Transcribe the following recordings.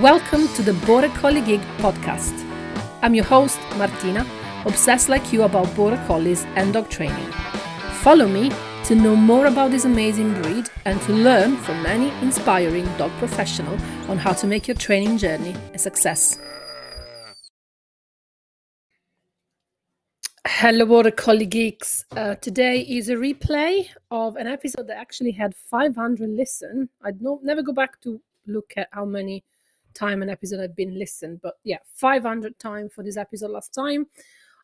Welcome to the Border Collie Geek podcast. I'm your host, Martina, obsessed like you about Border Collies and dog training. Follow me to know more about this amazing breed and to learn from many inspiring dog professionals on how to make your training journey a success. Hello, Border Collie Geeks. Uh, today is a replay of an episode that actually had 500 listen. I'd no, never go back to look at how many time an episode had been listened. But yeah, 500 time for this episode last time.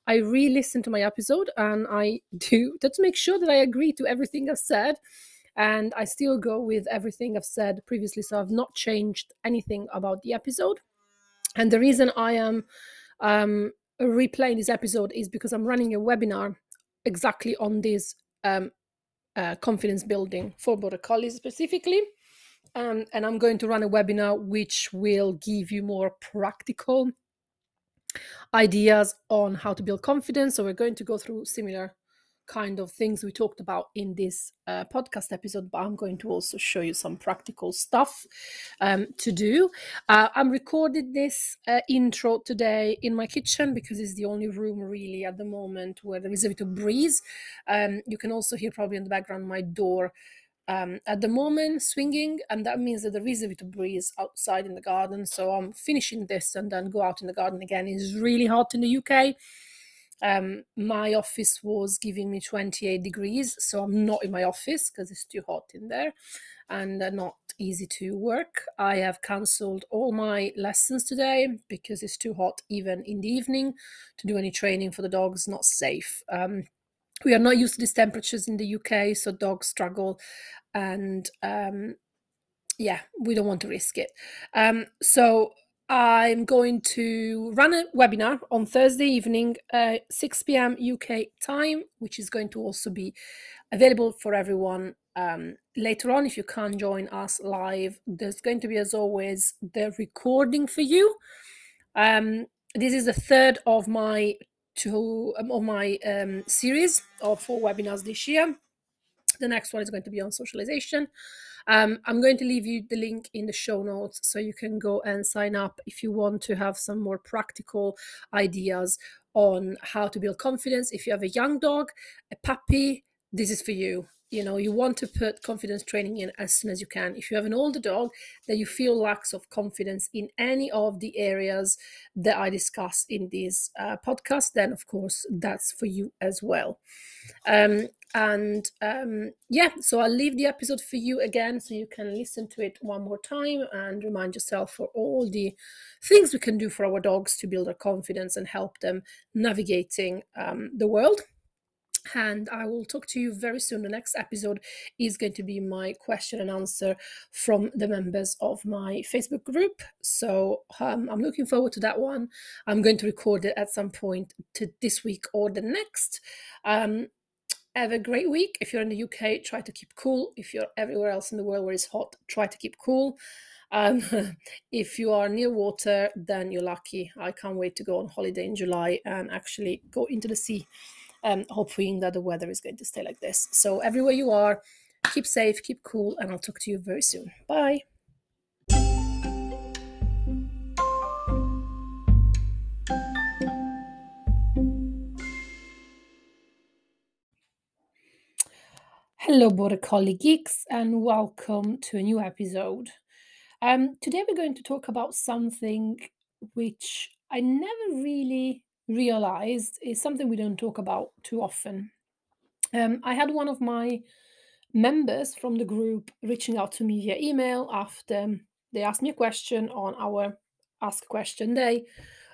I re-listened to my episode and I do to make sure that I agree to everything I've said. And I still go with everything I've said previously. So I've not changed anything about the episode. And the reason I am um, replaying this episode is because I'm running a webinar exactly on this um, uh, confidence building for border collies specifically um, and I'm going to run a webinar which will give you more practical ideas on how to build confidence. So we're going to go through similar kind of things we talked about in this uh, podcast episode, but I'm going to also show you some practical stuff um, to do. Uh, I'm recording this uh, intro today in my kitchen because it's the only room really at the moment where there is a bit of breeze. Um, you can also hear probably in the background my door um, at the moment swinging and that means that there is a bit of breeze outside in the garden so i'm finishing this and then go out in the garden again. It's really hot in the uk um, my office was giving me 28 degrees so i'm not in my office because it's too hot in there and uh, not easy to work. I have cancelled all my lessons today because it's too hot even in the evening to do any training for the dogs not safe. Um, we are not used to these temperatures in the UK, so dogs struggle and um, yeah, we don't want to risk it. Um, so I'm going to run a webinar on Thursday evening, uh, 6 p.m. UK time, which is going to also be available for everyone um, later on. If you can't join us live, there's going to be, as always, the recording for you. Um, this is the third of my two of my um, series of four webinars this year. The next one is going to be on socialization. Um, I'm going to leave you the link in the show notes so you can go and sign up if you want to have some more practical ideas on how to build confidence. If you have a young dog, a puppy, this is for you you know you want to put confidence training in as soon as you can if you have an older dog that you feel lacks of confidence in any of the areas that i discuss in this uh, podcast then of course that's for you as well um, and um, yeah so i'll leave the episode for you again so you can listen to it one more time and remind yourself for all the things we can do for our dogs to build their confidence and help them navigating um, the world and I will talk to you very soon. The next episode is going to be my question and answer from the members of my Facebook group. So um, I'm looking forward to that one. I'm going to record it at some point to this week or the next. Um, have a great week. If you're in the UK, try to keep cool. If you're everywhere else in the world where it's hot, try to keep cool. Um, if you are near water, then you're lucky. I can't wait to go on holiday in July and actually go into the sea um, hoping that the weather is going to stay like this. So, everywhere you are, keep safe, keep cool, and I'll talk to you very soon. Bye. Hello, Border Collie Geeks, and welcome to a new episode. Um, today, we're going to talk about something which I never really realized is something we don't talk about too often. Um, I had one of my members from the group reaching out to me via email after they asked me a question on our Ask Question Day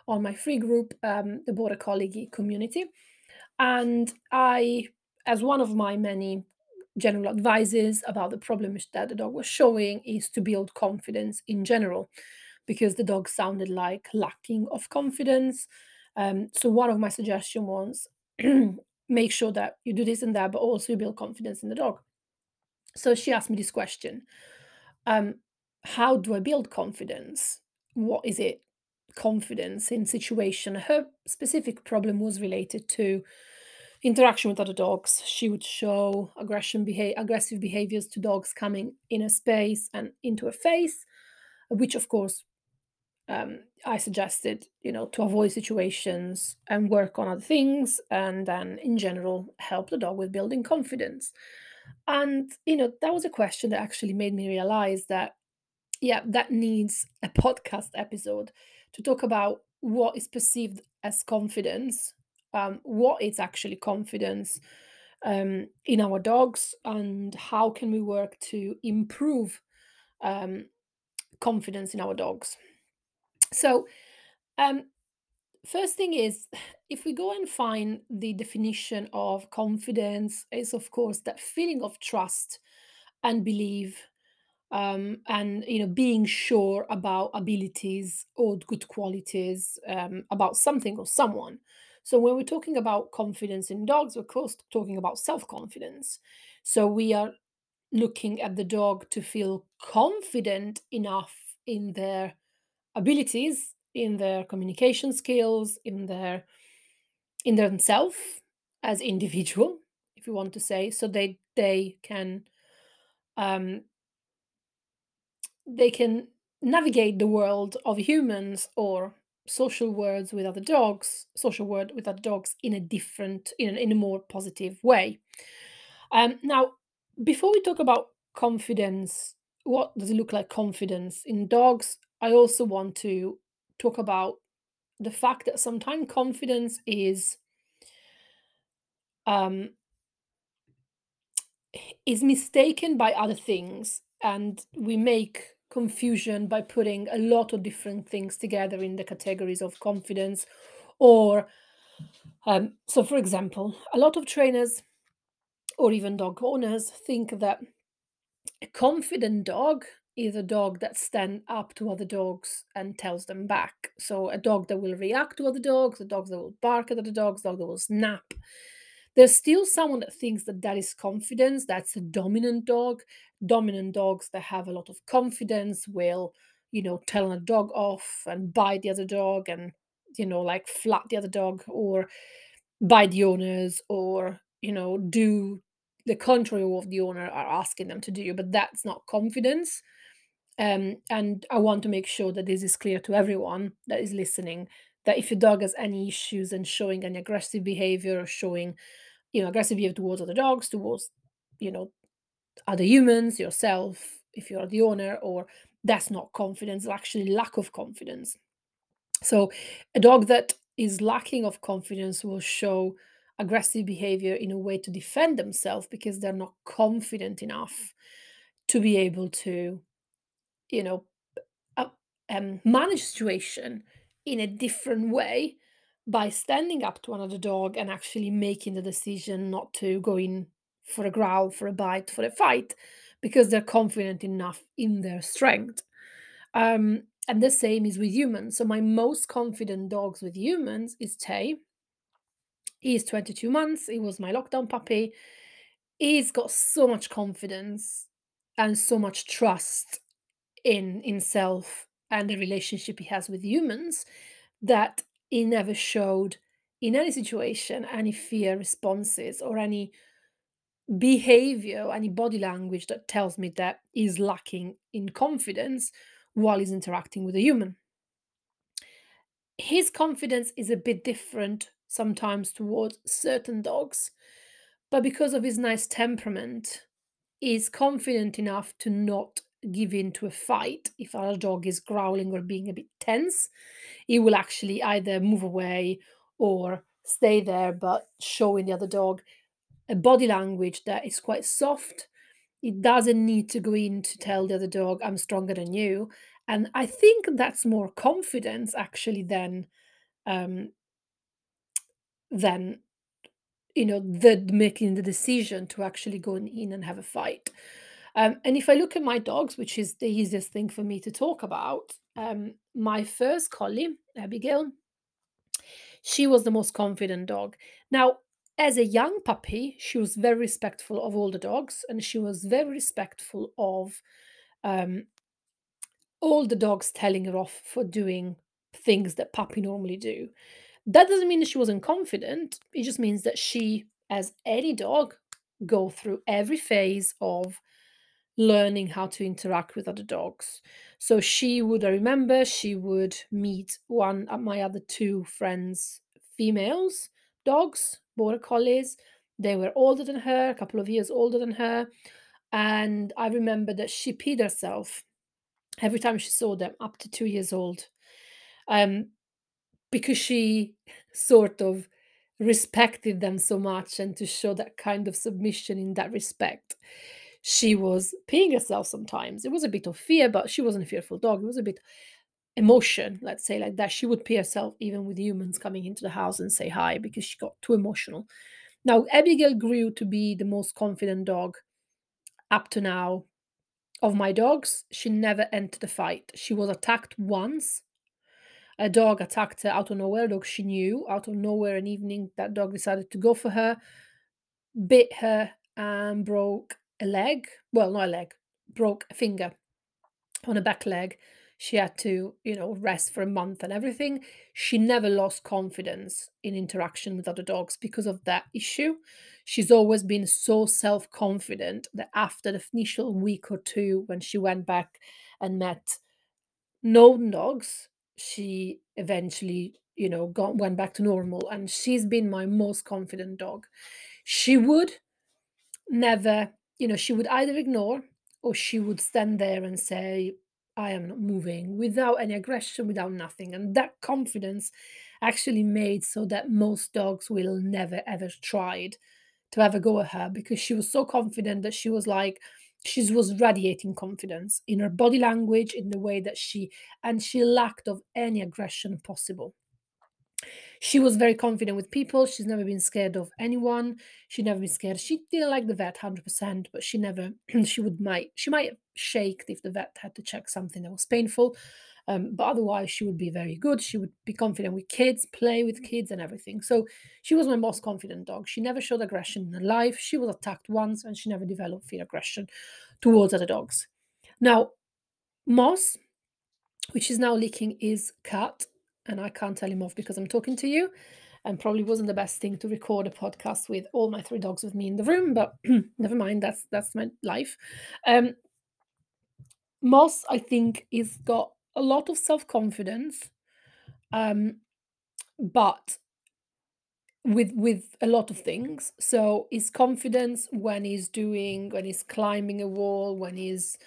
on my free group, um, the Border Collie community. And I, as one of my many general advices about the problem that the dog was showing, is to build confidence in general, because the dog sounded like lacking of confidence um, so one of my suggestion was make sure that you do this and that, but also you build confidence in the dog. So she asked me this question: um, How do I build confidence? What is it? Confidence in situation. Her specific problem was related to interaction with other dogs. She would show aggression, behavior, aggressive behaviors to dogs coming in a space and into a face, which of course um, I suggested, you know, to avoid situations and work on other things, and then in general help the dog with building confidence. And you know, that was a question that actually made me realize that yeah, that needs a podcast episode to talk about what is perceived as confidence, um, what is actually confidence um, in our dogs, and how can we work to improve um, confidence in our dogs. So, um, first thing is, if we go and find the definition of confidence, is of course that feeling of trust and belief um, and you know being sure about abilities or good qualities um, about something or someone so when we're talking about confidence in dogs we're of course talking about self-confidence. So we are looking at the dog to feel confident enough in their abilities in their communication skills in their in themselves as individual if you want to say so they they can um, they can navigate the world of humans or social words with other dogs, social word with other dogs in a different, in a, in a more positive way. Um, now, before we talk about confidence, what does it look like confidence in dogs? I also want to talk about the fact that sometimes confidence is um, is mistaken by other things, and we make confusion by putting a lot of different things together in the categories of confidence or um, so for example a lot of trainers or even dog owners think that a confident dog is a dog that stands up to other dogs and tells them back. So a dog that will react to other dogs a dog that will bark at other dogs a dog that will snap there's still someone that thinks that that is confidence that's a dominant dog. Dominant dogs that have a lot of confidence will you know tell a dog off and bite the other dog and you know like flat the other dog or bite the owners or you know do the contrary of what the owner are asking them to do but that's not confidence. Um, and i want to make sure that this is clear to everyone that is listening that if your dog has any issues and showing any aggressive behavior or showing you know aggressive behavior towards other dogs towards you know other humans yourself if you're the owner or that's not confidence actually lack of confidence. So a dog that is lacking of confidence will show aggressive behavior in a way to defend themselves because they're not confident enough to be able to you know uh, um, manage situation in a different way by standing up to another dog and actually making the decision not to go in for a growl, for a bite, for a fight, because they're confident enough in their strength. Um, and the same is with humans. So my most confident dogs with humans is Tay. He's 22 months. He was my lockdown puppy. He's got so much confidence and so much trust in himself and the relationship he has with humans that he never showed in any situation any fear responses or any behavior, any body language that tells me that he's lacking in confidence while he's interacting with a human. His confidence is a bit different sometimes towards certain dogs, but because of his nice temperament, he's confident enough to not give in to a fight if our dog is growling or being a bit tense. He will actually either move away or stay there, but showing the other dog a body language that is quite soft. It doesn't need to go in to tell the other dog, I'm stronger than you. And I think that's more confidence actually than um than you know the making the decision to actually go in and have a fight. Um, and if I look at my dogs, which is the easiest thing for me to talk about, um, my first collie, Abigail, she was the most confident dog. Now, as a young puppy, she was very respectful of all the dogs, and she was very respectful of um, all the dogs telling her off for doing things that puppy normally do. That doesn't mean that she wasn't confident. It just means that she, as any dog, go through every phase of learning how to interact with other dogs. So she would, I remember, she would meet one of my other two friends, females, dogs, border collies. They were older than her, a couple of years older than her. And I remember that she peed herself every time she saw them, up to two years old. Um, because she sort of respected them so much and to show that kind of submission in that respect she was peeing herself sometimes. It was a bit of fear but she wasn't a fearful dog. It was a bit emotion let's say like that. She would pee herself even with humans coming into the house and say hi because she got too emotional. Now abigail grew to be the most confident dog up to now of my dogs. She never entered a fight. She was attacked once. A dog attacked her out of nowhere, a dog she knew out of nowhere an evening. That dog decided to go for her, bit her, and broke a leg. Well, not a leg, broke a finger on a back leg. She had to, you know, rest for a month and everything. She never lost confidence in interaction with other dogs because of that issue. She's always been so self confident that after the initial week or two, when she went back and met known dogs, she eventually you know got went back to normal and she's been my most confident dog she would never you know she would either ignore or she would stand there and say i am not moving without any aggression without nothing and that confidence actually made so that most dogs will never ever tried to ever go at her because she was so confident that she was like she was radiating confidence in her body language in the way that she and she lacked of any aggression possible she was very confident with people. She's never been scared of anyone. She never been scared. She didn't like the vet 100% but she never she would might she might shake if the vet had to check something that was painful um, but otherwise she would be very good. She would be confident with kids play with kids and everything. So she was my most confident dog. She never showed aggression in her life. She was attacked once and she never developed fear aggression towards other dogs. Now moss which is now licking is cat and i can't tell him off because i'm talking to you and probably wasn't the best thing to record a podcast with all my three dogs with me in the room but never mind that's that's my life. Um moss i think is got a lot of self-confidence um but with with a lot of things. So his confidence when he's doing when he's climbing a wall when he's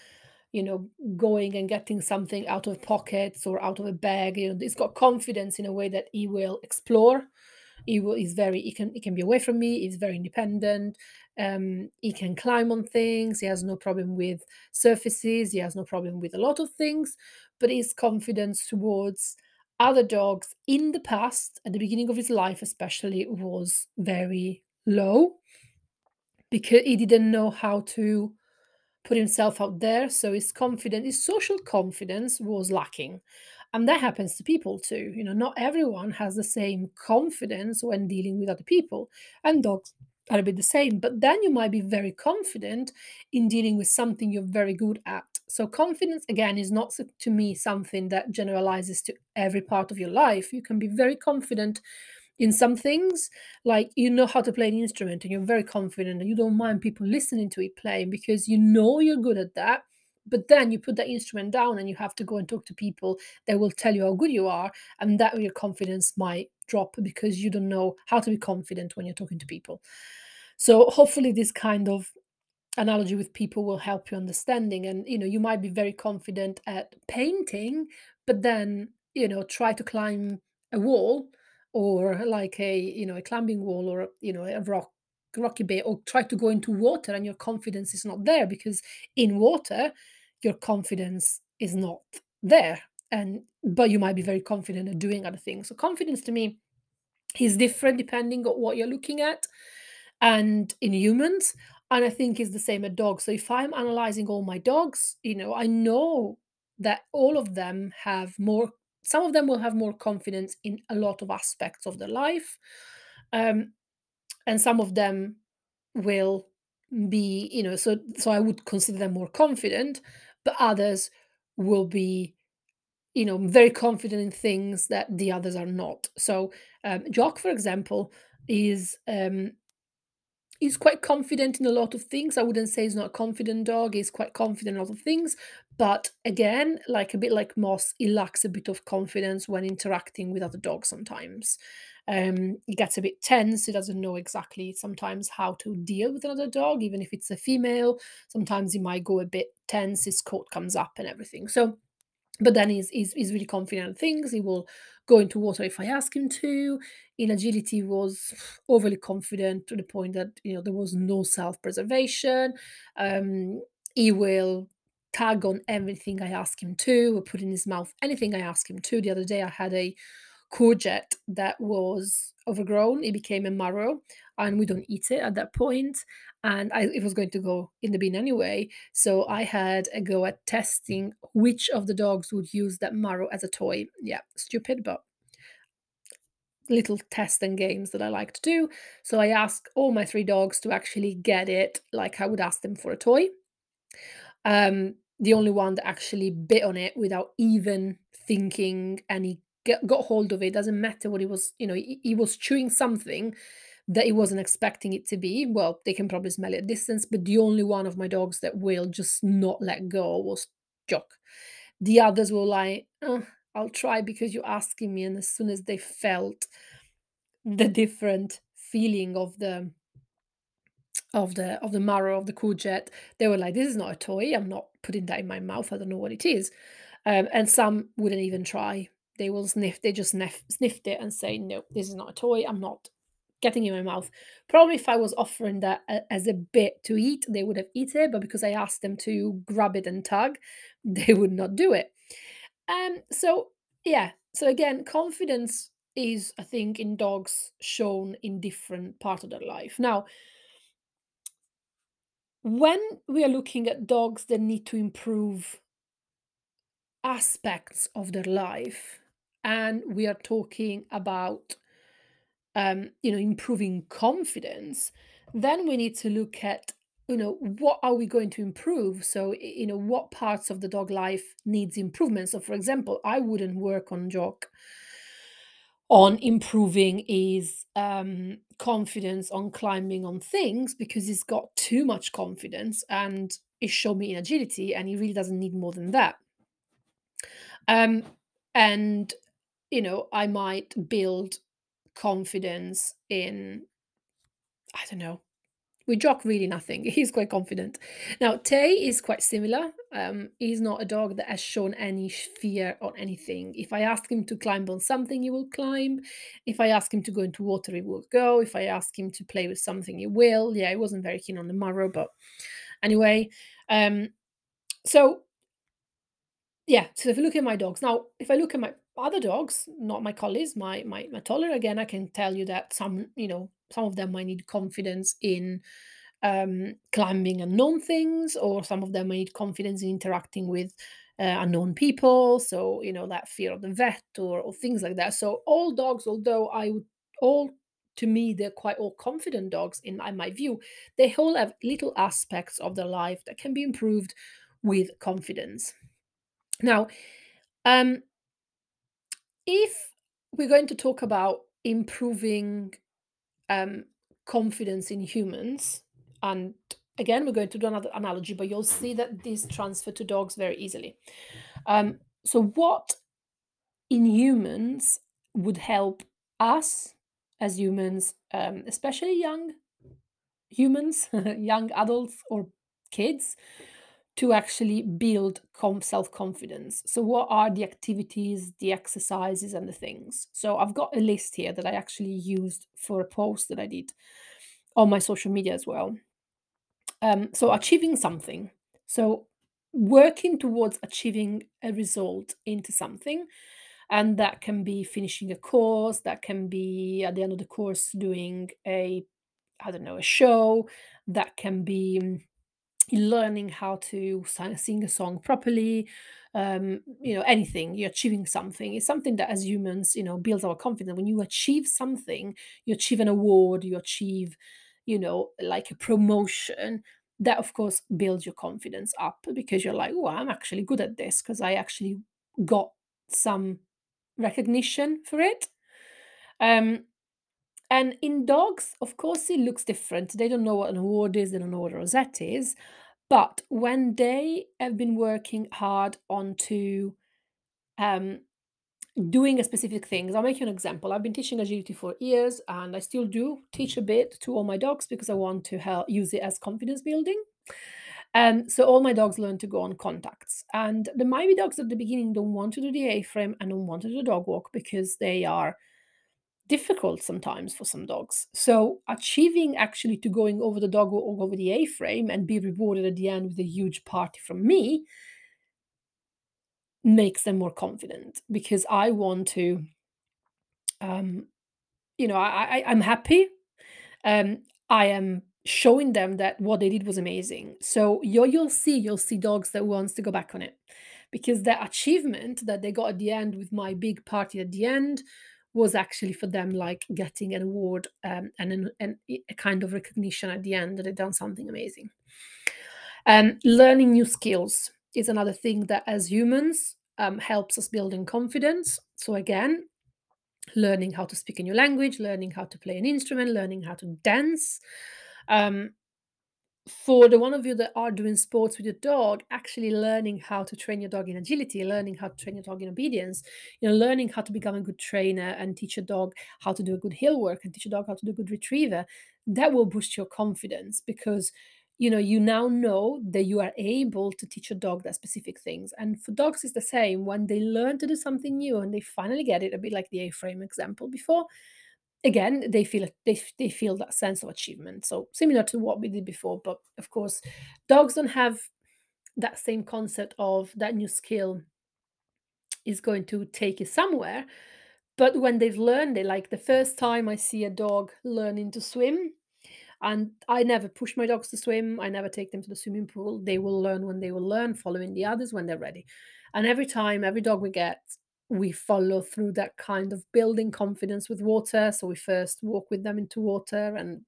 you know going and getting something out of pockets or out of a bag you know he's got confidence in a way that he will explore. He will he's very he can he can be away from me he's very independent um he can climb on things he has no problem with surfaces he has no problem with a lot of things but his confidence towards other dogs in the past at the beginning of his life especially was very low because he didn't know how to put himself out there so his confidence his social confidence was lacking. And that happens to people too you know not everyone has the same confidence when dealing with other people and dogs are a bit the same but then you might be very confident in dealing with something you're very good at. So confidence again is not to me something that generalizes to every part of your life. You can be very confident in some things like you know how to play an instrument and you're very confident and you don't mind people listening to you playing because you know you're good at that but then you put that instrument down and you have to go and talk to people that will tell you how good you are and that your confidence might drop because you don't know how to be confident when you're talking to people. So hopefully this kind of analogy with people will help you understanding and you know you might be very confident at painting but then you know try to climb a wall or like a you know a climbing wall or you know a rock rocky bit or try to go into water and your confidence is not there because in water your confidence is not there and but you might be very confident at doing other things. So confidence to me is different depending on what you're looking at and in humans and i think is the same at dogs. So if i'm analyzing all my dogs you know i know that all of them have more some of them will have more confidence in a lot of aspects of their life um, and some of them will be you know so so i would consider them more confident but others will be you know very confident in things that the others are not. So um, jock for example is um, he's quite confident in a lot of things. I wouldn't say he's not a confident dog. He's quite confident in a lot of things. But again, like a bit like Moss, he lacks a bit of confidence when interacting with other dogs sometimes. Um, he gets a bit tense. He doesn't know exactly sometimes how to deal with another dog, even if it's a female. Sometimes he might go a bit tense, his coat comes up and everything. So but then he's, he's he's really confident in things. He will go into water if I ask him to. In agility, was overly confident to the point that you know there was no self preservation. Um, he will tag on everything I ask him to, or put in his mouth anything I ask him to. The other day, I had a courgette that was overgrown. It became a marrow, and we don't eat it at that point. And I, it was going to go in the bin anyway. So I had a go at testing which of the dogs would use that marrow as a toy. Yeah, stupid, but little tests and games that I like to do. So I asked all my three dogs to actually get it like I would ask them for a toy. Um, the only one that actually bit on it without even thinking he get, got hold of it. Doesn't matter what he was, you know, he, he was chewing something that he wasn't expecting it to be. Well, they can probably smell it at distance, but the only one of my dogs that will just not let go was Jock. The others were like, "Oh, I'll try because you're asking me. And as soon as they felt the different feeling of the of the of the marrow of the courgette, they were like, "This is not a toy. I'm not putting that in my mouth. I don't know what it is." Um, and some wouldn't even try. They will sniff. They just sniff, sniffed it and say, "No, this is not a toy. I'm not getting in my mouth." Probably if I was offering that as a bit to eat, they would have eaten it. But because I asked them to grab it and tug, they would not do it. Um. So yeah. So again, confidence is, I think, in dogs shown in different part of their life. Now, when we are looking at dogs that need to improve aspects of their life and we are talking about um, you know improving confidence then we need to look at you know what are we going to improve? So you know what parts of the dog life needs improvement? So for example i wouldn't work on jock on improving his um, confidence on climbing on things because he's got too much confidence and is showing me in agility and he really doesn't need more than that. Um, and you know, I might build confidence in, I don't know, with Jock, really nothing. He's quite confident. Now, Tay is quite similar. Um, he's not a dog that has shown any fear on anything. If I ask him to climb on something, he will climb. If I ask him to go into water, he will go. If I ask him to play with something, he will. Yeah, he wasn't very keen on the marrow, but anyway. Um, so yeah, so if you look at my dogs now, if I look at my other dogs, not my collies, my my my toddler, again, I can tell you that some, you know, some of them might need confidence in um, climbing unknown things, or some of them might need confidence in interacting with uh, unknown people. So you know that fear of the vet or or things like that. So all dogs, although I would all to me they're quite all confident dogs in my, my view, they all have little aspects of their life that can be improved with confidence. Now, um, if we're going to talk about improving um, confidence in humans, and again, we're going to do another analogy, but you'll see that this transfer to dogs very easily. Um, so, what in humans would help us as humans, um, especially young humans, young adults or kids, to actually build self-confidence. So what are the activities, the exercises and the things? So I've got a list here that I actually used for a post that I did on my social media as well. Um, so achieving something. So working towards achieving a result into something. And that can be finishing a course, that can be at the end of the course doing a, I don't know, a show, that can be learning how to sing a song properly um, you know anything you're achieving something. It's something that as humans you know builds our confidence. When you achieve something you achieve an award you achieve you know like a promotion that of course builds your confidence up because you're like oh i'm actually good at this because i actually got some recognition for it. Um And in dogs, of course, it looks different. They don't know what an award is, they don't know what a rosette is. But when they have been working hard onto um, doing a specific things, I'll make you an example. I've been teaching agility for years, and I still do teach a bit to all my dogs because I want to help use it as confidence building. Um, so all my dogs learn to go on contacts, and the might dogs at the beginning don't want to do the A-frame and don't want to do the dog walk because they are difficult sometimes for some dogs. So achieving actually to going over the dog or over the A-frame and be rewarded at the end with a huge party from me makes them more confident because I want to um you know I, I I'm happy um I am showing them that what they did was amazing. So you you'll see you'll see dogs that wants to go back on it because the achievement that they got at the end with my big party at the end was actually for them like getting an award um, and an, an, a kind of recognition at the end that they've done something amazing. Um, learning new skills is another thing that as humans um, helps us building confidence. So again, learning how to speak a new language, learning how to play an instrument, learning how to dance. Um, for the one of you that are doing sports with your dog, actually learning how to train your dog in agility, learning how to train your dog in obedience, you know, learning how to become a good trainer and teach a dog how to do a good heelwork and teach a dog how to do a good retriever, that will boost your confidence because you know you now know that you are able to teach a dog that specific things. And for dogs it's the same. When they learn to do something new and they finally get it a bit like the a-frame example before again they feel they, they feel that sense of achievement so similar to what we did before but of course dogs don't have that same concept of that new skill is going to take you somewhere but when they've learned it like the first time i see a dog learning to swim and I never push my dogs to swim. I never take them to the swimming pool. They will learn when they will learn, following the others when they're ready. And every time, every dog we get, we follow through that kind of building confidence with water. So we first walk with them into water and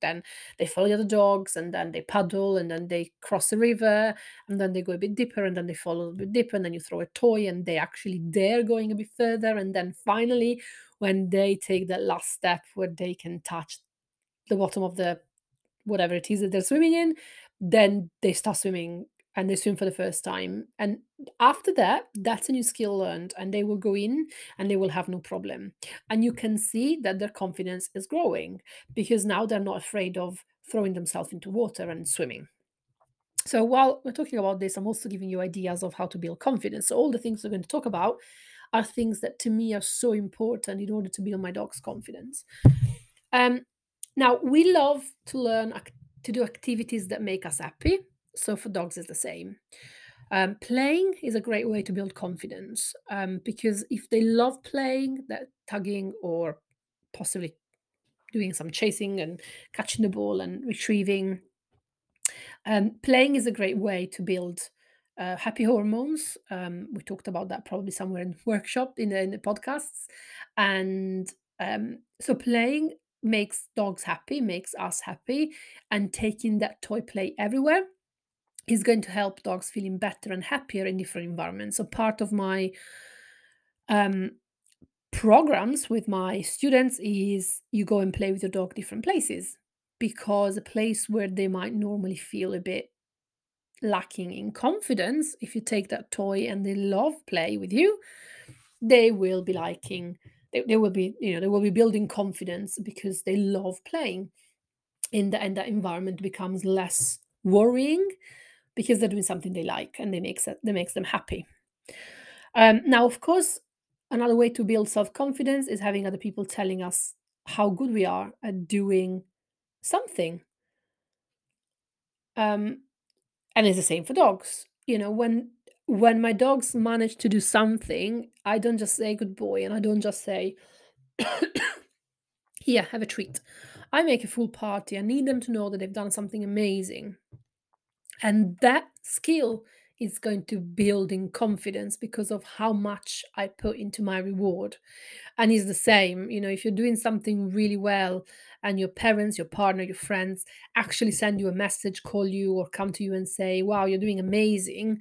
then they follow the other dogs and then they paddle and then they cross the river and then they go a bit deeper and then they follow a bit deeper and then you throw a toy and they actually dare going a bit further. And then finally, when they take that last step where they can touch the bottom of the whatever it is that they're swimming in, then they start swimming and they swim for the first time. And after that, that's a new skill learned, and they will go in and they will have no problem. And you can see that their confidence is growing because now they're not afraid of throwing themselves into water and swimming. So while we're talking about this, I'm also giving you ideas of how to build confidence. So all the things we're going to talk about are things that to me are so important in order to build my dog's confidence. Um, now, we love to learn to do activities that make us happy. So for dogs, it's the same. Um, playing is a great way to build confidence um, because if they love playing, that tugging or possibly doing some chasing and catching the ball and retrieving, um, playing is a great way to build uh, happy hormones. Um, we talked about that probably somewhere in workshop in the, in the podcasts, and um, so playing makes dogs happy, makes us happy, and taking that toy play everywhere is going to help dogs feeling better and happier in different environments. So part of my um, programs with my students is you go and play with your dog different places because a place where they might normally feel a bit lacking in confidence if you take that toy and they love play with you they will be liking they, they will be you know they will be building confidence because they love playing in the and that environment becomes less worrying because they're doing something they like and they makes that makes them happy um, now of course another way to build self-confidence is having other people telling us how good we are at doing something um, and it's the same for dogs you know when when my dogs manage to do something, I don't just say good boy and I don't just say, here, have a treat. I make a full party. I need them to know that they've done something amazing. And that skill is going to build in confidence because of how much I put into my reward. And it's the same, you know, if you're doing something really well and your parents, your partner, your friends actually send you a message, call you, or come to you and say, wow, you're doing amazing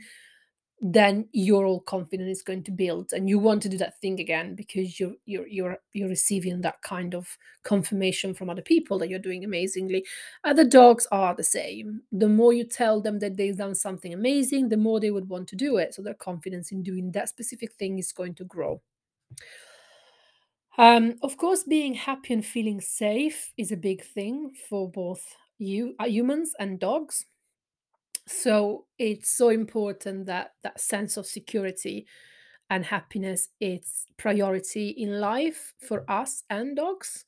then your all confidence is going to build and you want to do that thing again because you're you're you're you're receiving that kind of confirmation from other people that you're doing amazingly. Other dogs are the same. The more you tell them that they've done something amazing the more they would want to do it. So their confidence in doing that specific thing is going to grow. Um, of course being happy and feeling safe is a big thing for both you uh, humans and dogs so it's so important that that sense of security and happiness is priority in life for us and dogs.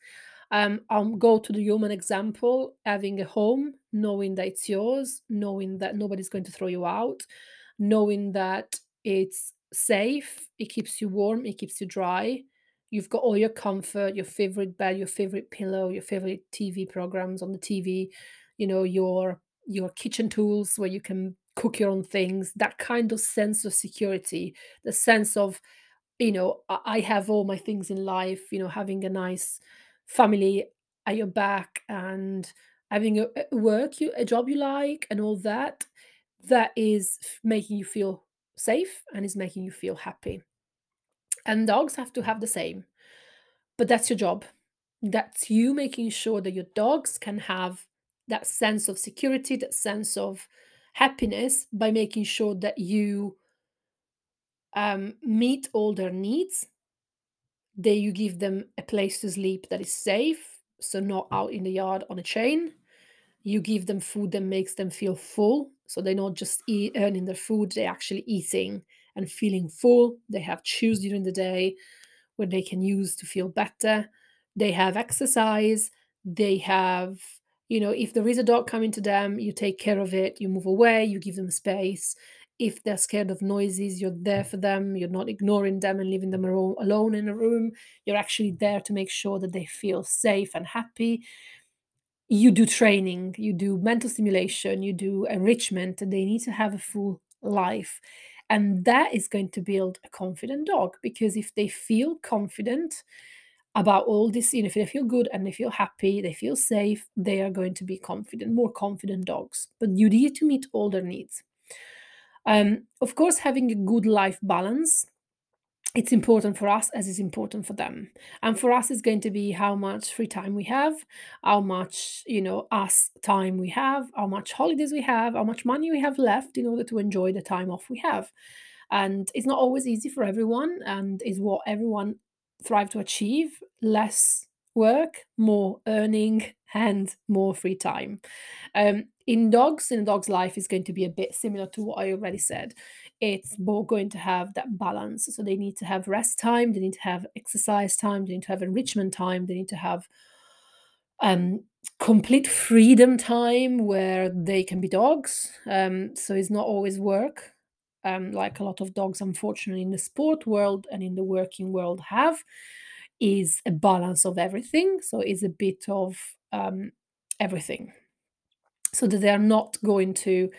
Um, i'll go to the human example having a home knowing that it's yours knowing that nobody's going to throw you out knowing that it's safe it keeps you warm it keeps you dry. You've got all your comfort your favorite bed your favorite pillow your favorite tv programs on the tv you know your your kitchen tools where you can cook your own things that kind of sense of security the sense of you know i have all my things in life you know having a nice family at your back and having a work you a job you like and all that that is making you feel safe and is making you feel happy. And dogs have to have the same but that's your job. That's you making sure that your dogs can have that sense of security that sense of happiness by making sure that you um, meet all their needs. That you give them a place to sleep that is safe so not out in the yard on a chain. You give them food that makes them feel full so they're not just eat, earning their food they're actually eating and feeling full. They have chews during the day where they can use to feel better. They have exercise. They have you know if there is a dog coming to them you take care of it you move away you give them space. If they're scared of noises you're there for them you're not ignoring them and leaving them alone in a room. You're actually there to make sure that they feel safe and happy. You do training, you do mental stimulation, you do enrichment, they need to have a full life. And that is going to build a confident dog because if they feel confident about all this, you know, if they feel good and they feel happy, they feel safe, they are going to be confident, more confident dogs. But you need to meet all their needs. Um, of course, having a good life balance it's important for us as it's important for them and for us it's going to be how much free time we have how much you know us time we have how much holidays we have how much money we have left in order to enjoy the time off we have and it's not always easy for everyone and is what everyone thrive to achieve less work more earning and more free time. Um, in dogs in a dog's life is going to be a bit similar to what i already said. It's more going to have that balance. So they need to have rest time they need to have exercise time they need to have enrichment time they need to have um, complete freedom time where they can be dogs. Um, so it's not always work, um, like a lot of dogs, unfortunately, in the sport world and in the working world have, is a balance of everything. So it's a bit of um, everything. So that they're not going to,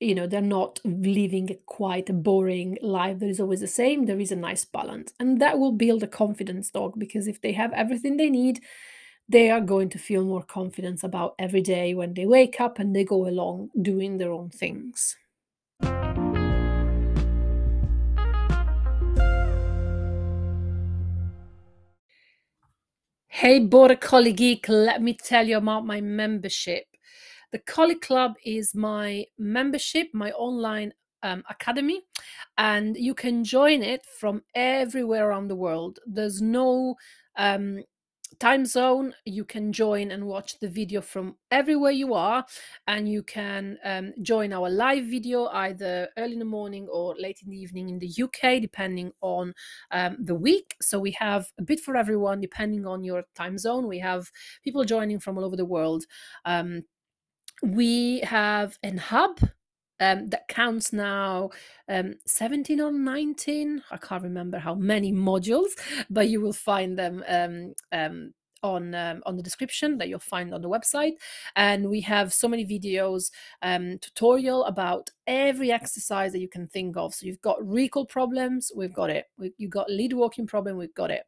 you know, they're not living a quite a boring life that is always the same. There is a nice balance. And that will build a confidence dog because if they have everything they need, they are going to feel more confidence about every day when they wake up and they go along doing their own things. Hey, Border Collie Geek, let me tell you about my membership. The Collie Club is my membership, my online um, academy, and you can join it from everywhere around the world. There's no um, time zone you can join and watch the video from everywhere you are and you can um, join our live video either early in the morning or late in the evening in the uk depending on um, the week. So we have a bit for everyone depending on your time zone. We have people joining from all over the world. Um, we have an hub um, that counts now um, 17 or 19 i can't remember how many modules but you will find them um, um, on um, on the description that you'll find on the website. And we have so many videos um, tutorial about every exercise that you can think of. So you've got recall problems we've got it. We, you've got lead walking problem we've got it.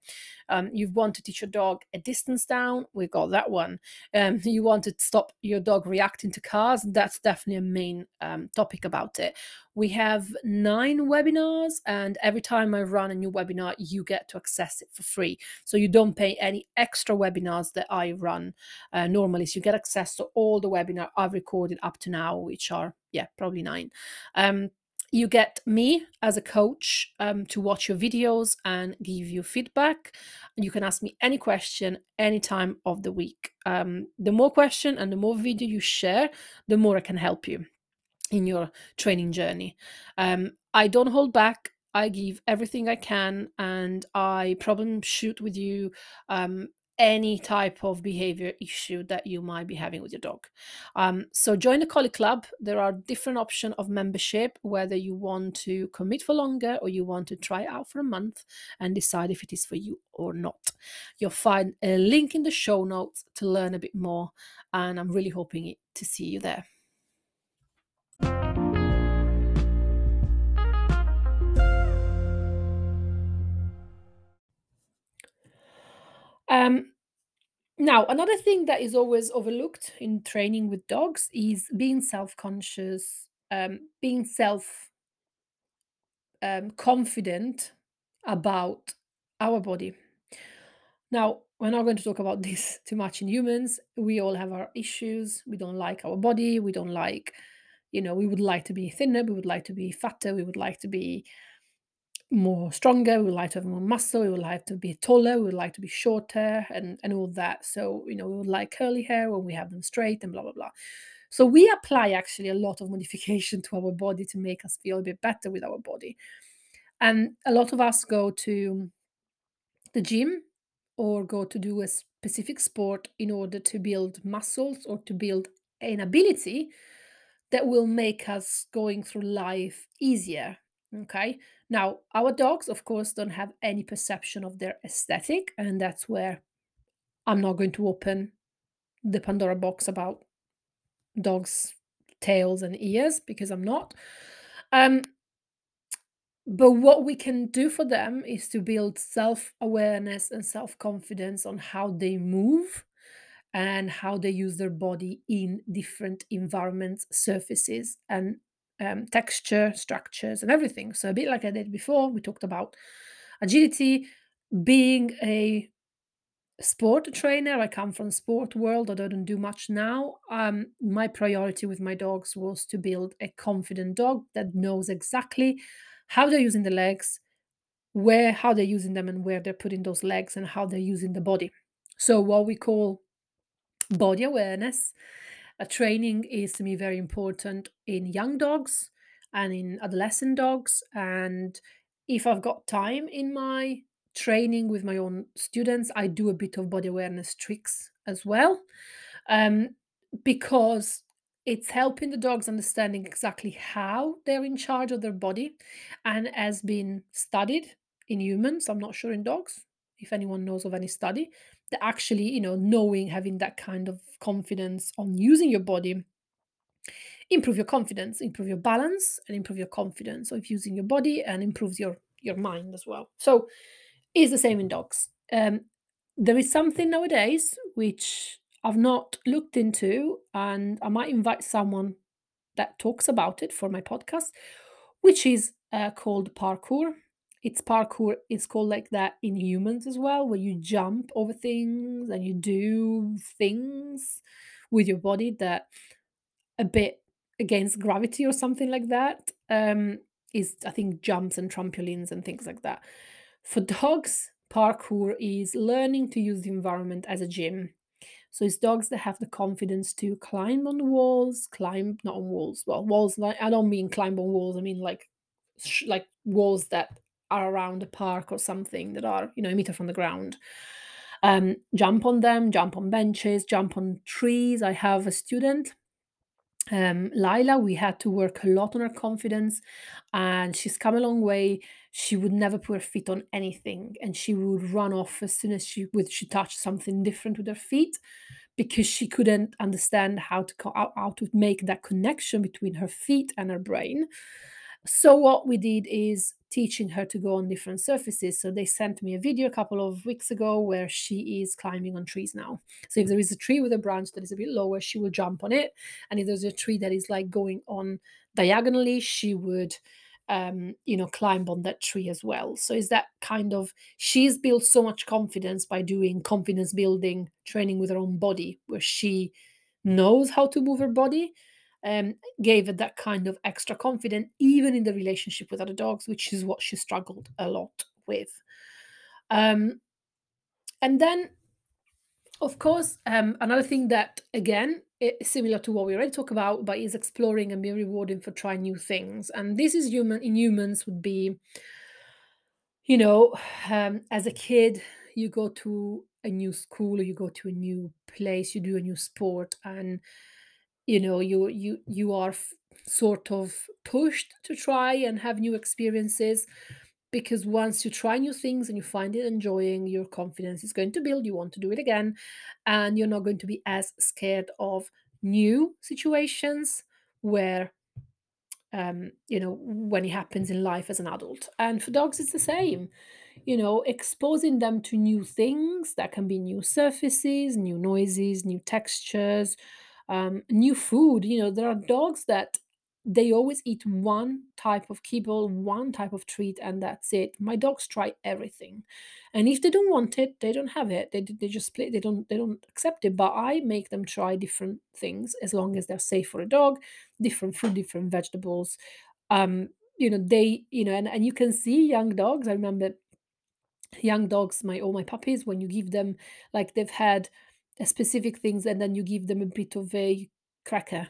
Um, you want to teach your dog a distance down we've got that one. Um, you want to stop your dog reacting to cars that's definitely a main um, topic about it. We have nine webinars, and every time I run a new webinar, you get to access it for free. So you don't pay any extra webinars that I run uh, normally. So you get access to all the webinar I've recorded up to now, which are, yeah, probably nine. Um, you get me as a coach um, to watch your videos and give you feedback you can ask me any question anytime of the week um, the more question and the more video you share the more i can help you in your training journey. Um, I don't hold back. I give everything I can, and I problem shoot with you um, any type of behavior issue that you might be having with your dog. Um, so join the Collie Club. There are different options of membership, whether you want to commit for longer or you want to try out for a month and decide if it is for you or not. You'll find a link in the show notes to learn a bit more, and I'm really hoping to see you there. Um, now, another thing that is always overlooked in training with dogs is being self conscious, um, being self um, confident about our body. Now, we're not going to talk about this too much in humans. We all have our issues. We don't like our body. We don't like, you know, we would like to be thinner. We would like to be fatter. We would like to be more stronger, we would like to have more muscle, we would like to be taller, we would like to be shorter, and, and all that. So, you know, we would like curly hair when we have them straight and blah, blah, blah. So, we apply actually a lot of modification to our body to make us feel a bit better with our body. And a lot of us go to the gym or go to do a specific sport in order to build muscles or to build an ability that will make us going through life easier Okay. Now, our dogs, of course, don't have any perception of their aesthetic, and that's where I'm not going to open the Pandora box about dogs' tails and ears because I'm not. Um, but what we can do for them is to build self awareness and self confidence on how they move and how they use their body in different environments, surfaces, and um, texture, structures, and everything. So, a bit like I did before, we talked about agility, being a sport trainer. I come from sport world. I don't do much now. Um, my priority with my dogs was to build a confident dog that knows exactly how they're using the legs, where how they're using them, and where they're putting those legs, and how they're using the body. So, what we call body awareness a training is to me very important in young dogs and in adolescent dogs. And if I've got time in my training with my own students, I do a bit of body awareness tricks as well. Um, because it's helping the dogs understanding exactly how they're in charge of their body and has been studied in humans. I'm not sure in dogs, if anyone knows of any study actually, you know, knowing, having that kind of confidence on using your body improve your confidence improve your balance and improve your confidence of using your body and improves your your mind as well. So it's the same in dogs. Um, there is something nowadays which i've not looked into and i might invite someone that talks about it for my podcast which is uh, called parkour it's parkour it's called like that in humans as well where you jump over things and you do things with your body that a bit against gravity or something like that um is i think jumps and trampolines and things like that. For dogs parkour is learning to use the environment as a gym. So it's dogs that have the confidence to climb on the walls climb not on walls well walls like i don't mean climb on walls i mean like like walls that are around a park or something that are, you know, a meter from the ground. Um, jump on them, jump on benches, jump on trees. I have a student, um, Lila. We had to work a lot on her confidence, and she's come a long way. she would never put her feet on anything and she would run off as soon as she would she touched something different with her feet because she couldn't understand how to how, how to make that connection between her feet and her brain so what we did is teaching her to go on different surfaces. So they sent me a video a couple of weeks ago where she is climbing on trees now. So if there is a tree with a branch that is a bit lower she will jump on it. And if there's a tree that is like going on diagonally she would um, you know, climb on that tree as well. So is that kind of she's built so much confidence by doing confidence building training with her own body, where she knows how to move her body, um, gave it that kind of extra confidence, even in the relationship with other dogs, which is what she struggled a lot with. Um, and then, of course, um, another thing that again it's similar to what we already talked about, but is exploring and be rewarding for trying new things. And this is human in humans would be, you know, um, as a kid, you go to a new school or you go to a new place, you do a new sport, and you know you you you are f- sort of pushed to try and have new experiences because once you try new things and you find it enjoying your confidence is going to build you want to do it again and you're not going to be as scared of new situations where um you know when it happens in life as an adult. And for dogs it's the same. You know exposing them to new things that can be new surfaces new noises new textures um, new food you know there are dogs that they always eat one type of kibble, one type of treat, and that's it. My dogs try everything, and if they don't want it, they don't have it. They they just play. They don't they don't accept it. But I make them try different things as long as they're safe for a dog, different food, different vegetables. Um, you know they you know, and and you can see young dogs. I remember young dogs, my all my puppies, when you give them like they've had specific things, and then you give them a bit of a cracker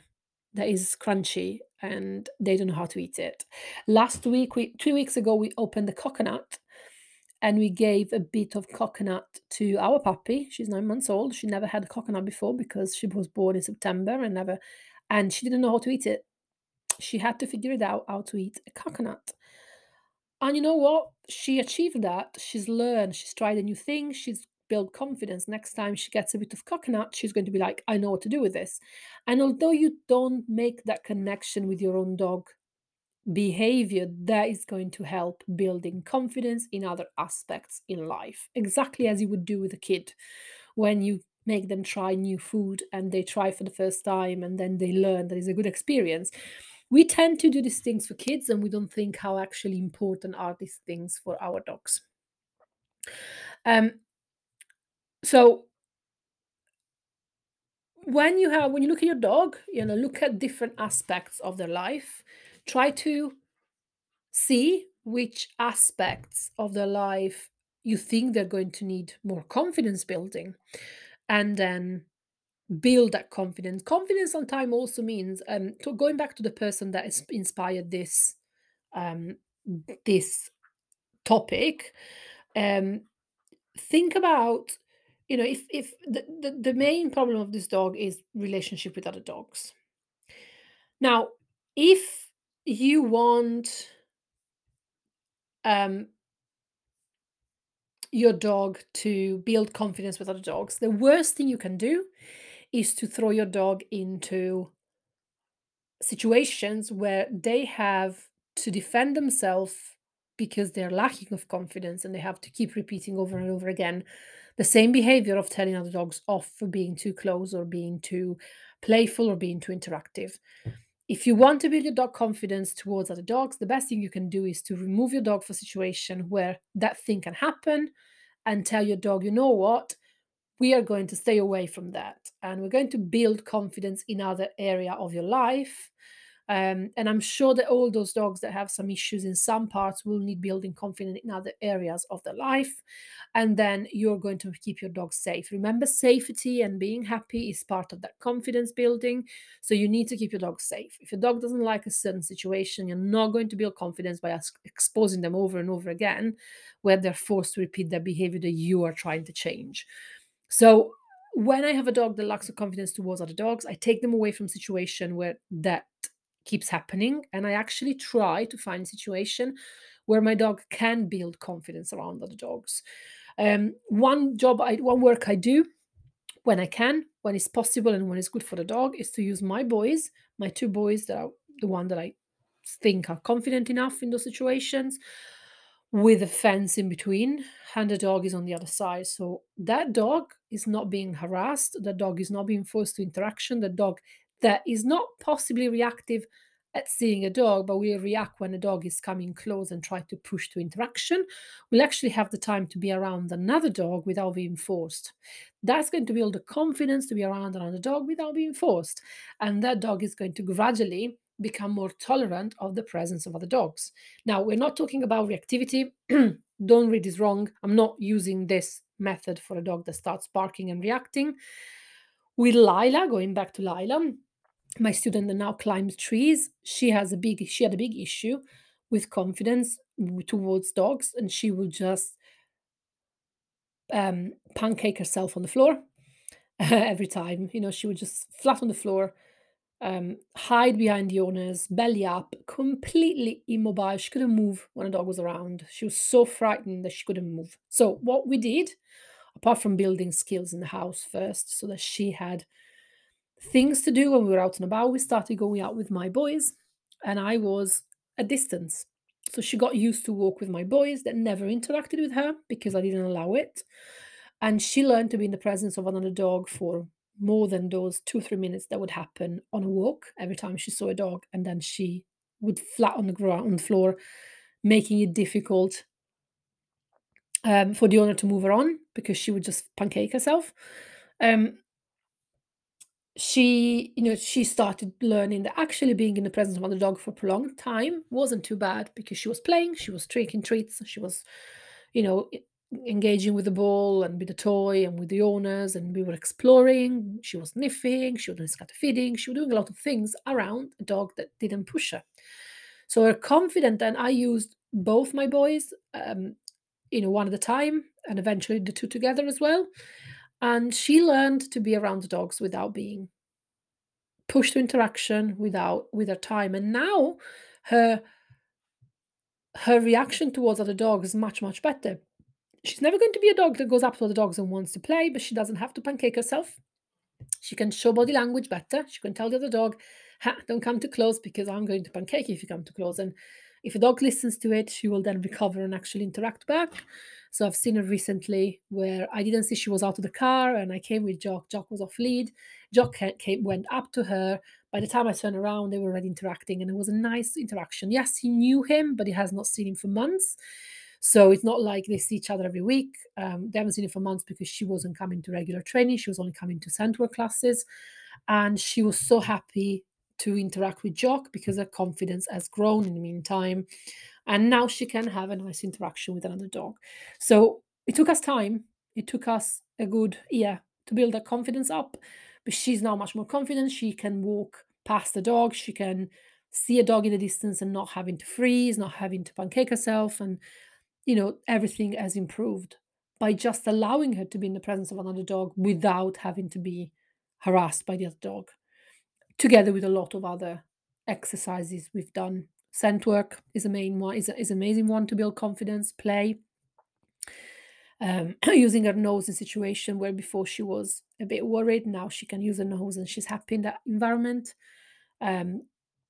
that is crunchy and they don't know how to eat it. Last week, we two weeks ago, we opened the coconut and we gave a bit of coconut to our puppy. She's nine months old. She never had a coconut before because she was born in September and never, and she didn't know how to eat it. She had to figure it out how to eat a coconut. And you know what? She achieved that. She's learned. She's tried a new thing. She's build confidence. Next time she gets a bit of coconut, she's going to be like, I know what to do with this. And although you don't make that connection with your own dog behavior, that is going to help building confidence in other aspects in life, exactly as you would do with a kid when you make them try new food and they try for the first time and then they learn that is a good experience. We tend to do these things for kids and we don't think how actually important are these things for our dogs. Um, so when you have when you look at your dog, you know, look at different aspects of their life. Try to see which aspects of their life you think they're going to need more confidence building and then build that confidence confidence on time also means um to going back to the person that is inspired this um this topic um think about you know if if the, the, the main problem of this dog is relationship with other dogs. Now if you want um your dog to build confidence with other dogs the worst thing you can do is to throw your dog into situations where they have to defend themselves because they're lacking of confidence and they have to keep repeating over and over again the same behavior of telling other dogs off for being too close or being too playful or being too interactive. If you want to build your dog confidence towards other dogs, the best thing you can do is to remove your dog for a situation where that thing can happen and tell your dog, you know what, we are going to stay away from that and we're going to build confidence in other area of your life um, and I'm sure that all those dogs that have some issues in some parts will need building confidence in other areas of their life. And then you're going to keep your dog safe. Remember, safety and being happy is part of that confidence building. So you need to keep your dog safe. If your dog doesn't like a certain situation, you're not going to build confidence by exposing them over and over again, where they're forced to repeat their behavior that you are trying to change. So when I have a dog that lacks the confidence towards other dogs, I take them away from situation where that keeps happening. And I actually try to find situation where my dog can build confidence around other dogs. Um, one job, I, one work I do when I can, when it's possible, and when it's good for the dog, is to use my boys, my two boys that are the one that I think are confident enough in those situations, with a fence in between, and the dog is on the other side. So that dog is not being harassed, the dog is not being forced to interaction, the dog that is not possibly reactive at seeing a dog, but will react when a dog is coming close and try to push to interaction, We'll actually have the time to be around another dog without being forced. That's going to build the confidence to be around another dog without being forced. And that dog is going to gradually become more tolerant of the presence of other dogs. Now, we're not talking about reactivity. Don't read this wrong. I'm not using this method for a dog that starts barking and reacting. With Lila, going back to Lila, my student that now climbs trees, she has a big she had a big issue with confidence towards dogs, and she would just um, pancake herself on the floor every time. You know, she would just flat on the floor, um, hide behind the owners, belly up, completely immobile. She couldn't move when a dog was around. She was so frightened that she couldn't move. So, what we did, apart from building skills in the house first, so that she had things to do when we were out and about, we started going out with my boys, and I was a distance. So she got used to walk with my boys that never interacted with her because I didn't allow it. And she learned to be in the presence of another dog for more than those two, three minutes that would happen on a walk every time she saw a dog. And then she would flat on the ground on the floor, making it difficult um, for the owner to move her on because she would just pancake herself. Um, she you know she started learning that actually being in the presence of another dog for a prolonged time wasn't too bad because she was playing she was taking treats she was you know engaging with the ball and with the toy and with the owners and we were exploring. She was sniffing she was doing feeding she was doing a lot of things around a dog that didn't push her. So we're confident and i used both my boys um, you know one at a time and eventually the two together as well and she learned to be around the dogs without being pushed to interaction without with her time. And now her her reaction towards other dogs is much much better. She's never going to be a dog that goes up to other dogs and wants to play but she doesn't have to pancake herself. She can show body language better. She can tell the other dog don't come too close because i'm going to pancake if you come too close. And if a dog listens to it she will then recover and actually interact back so I've seen her recently where I didn't see she was out of the car and I came with Jock. Jock was off lead. Jock came, went up to her. By the time I turned around, they were already interacting and it was a nice interaction. Yes, he knew him, but he has not seen him for months. So it's not like they see each other every week. Um, they haven't seen him for months because she wasn't coming to regular training. She was only coming to scent work classes. And she was so happy to interact with Jock because her confidence has grown in the meantime. And now she can have a nice interaction with another dog. So it took us time. It took us a good year to build her confidence up. But she's now much more confident. She can walk past the dog. She can see a dog in the distance and not having to freeze, not having to pancake herself. And, you know, everything has improved by just allowing her to be in the presence of another dog without having to be harassed by the other dog, together with a lot of other exercises we've done Scent work is a main one, is, a, is amazing one to build confidence, play. Um, using her nose in situation where before she was a bit worried, now she can use her nose and she's happy in that environment. Um,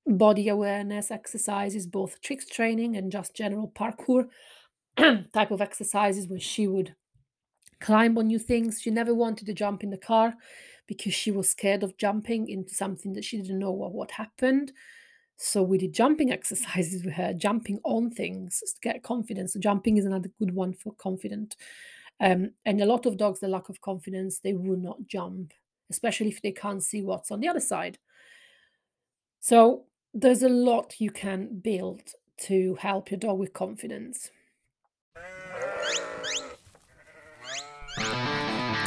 body awareness exercises, both tricks training and just general parkour type of exercises where she would climb on new things. She never wanted to jump in the car because she was scared of jumping into something that she didn't know what, what happened. So we did jumping exercises with her, jumping on things to get confidence. So jumping is another good one for confident. Um, and a lot of dogs, the lack of confidence, they will not jump, especially if they can't see what's on the other side. So there's a lot you can build to help your dog with confidence.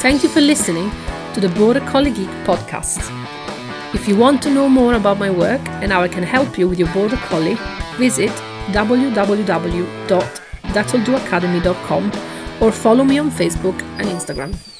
Thank you for listening to the Border Collie Geek podcast. If you want to know more about my work and how I can help you with your Border Collie, visit www.that'lldoacademy.com or follow me on Facebook and Instagram.